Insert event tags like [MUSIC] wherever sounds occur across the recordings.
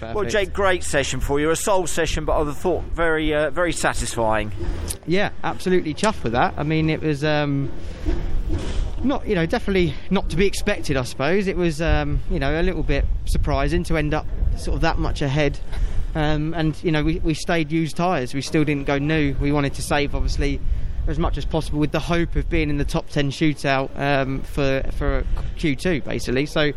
Perfect. Well, Jake, great session for you. A soul session, but I thought very, uh, very satisfying. Yeah, absolutely chuffed with that. I mean, it was um, not, you know, definitely not to be expected. I suppose it was, um, you know, a little bit surprising to end up sort of that much ahead. Um, and you know, we, we stayed used tyres. We still didn't go new. We wanted to save, obviously, as much as possible, with the hope of being in the top ten shootout um, for for Q2, basically. So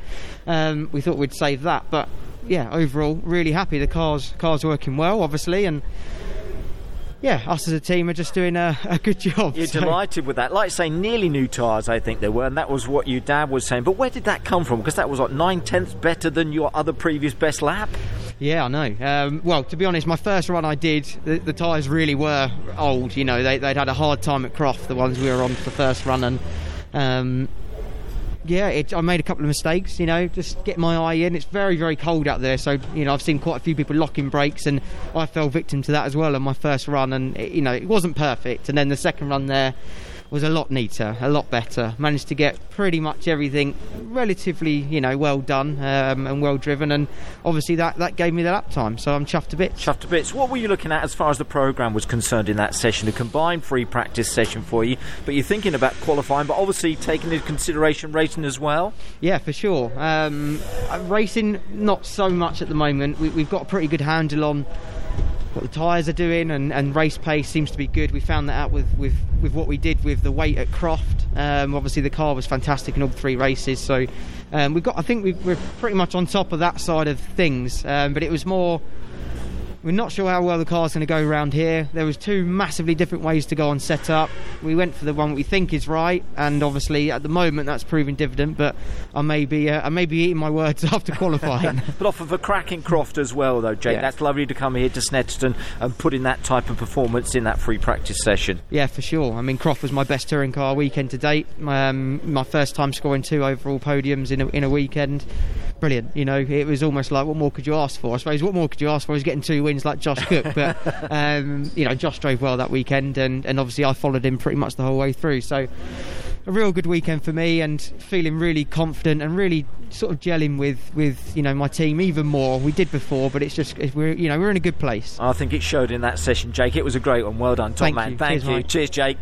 um, we thought we'd save that, but yeah, overall, really happy. The cars cars working well, obviously, and yeah, us as a team are just doing a, a good job. You're So- delighted with that. Like I say, nearly new tyres, I think they were, and that was what your dad was saying. But where did that come from? Because that was like nine tenths better than your other previous best lap. Yeah, I know. Um, well, to be honest, my first run I did, the, the tyres really were old. You know, they, they'd had a hard time at Croft, the ones we were on for the first run, and um, yeah, it, I made a couple of mistakes. You know, just get my eye in. It's very, very cold out there, so you know I've seen quite a few people locking brakes, and I fell victim to that as well on my first run. And it, you know, it wasn't perfect. And then the second run there was a lot neater, a lot better. Managed to get pretty much everything relatively, you know, well done um, and well driven, and obviously that that gave me the lap time. So I'm chuffed a bit. Chuffed to bits. What were you looking at as far as the programme was concerned in that session? A combined free practice session for you, but you're thinking about qualifying, but obviously taking into consideration racing as well. Yeah, for sure. Um, uh, racing, not so much at the moment. We, we've got a pretty good handle on what the tyres are doing, and, and race pace seems to be good. We found that out with, with, with what we did with the weight at Croft. Um, obviously, the car was fantastic in all three races, so um, we've got. I think we, we're pretty much on top of that side of things. Um, but it was more. We're not sure how well the car's going to go around here. There was two massively different ways to go on setup. We went for the one we think is right, and obviously at the moment that's proving dividend. But I may be uh, I may be eating my words [LAUGHS] after qualifying. [LAUGHS] But off of a cracking Croft as well, though, Jake. Yeah. That's lovely to come here to Snetterton and put in that type of performance in that free practice session. yeah, for sure. I mean, Croft was my best touring car weekend to date. Um, my first time scoring two overall podiums in a, in a weekend. Brilliant. You know, it was almost like what more could you ask for? I suppose what more could you ask for He's getting two wins like Josh Cook. But [LAUGHS] um, you know, Josh drove well that weekend, and, and obviously I followed him pretty much the whole way through. So a real good weekend for me, and feeling really confident and really sort of gelling with with you know my team even more. We did before, but it's just we're you know we're in a good place. I think it showed in that session, Jake. It was a great one. Well done, top Thank man. you. Thank Cheers, you. Mike. Cheers, Jake.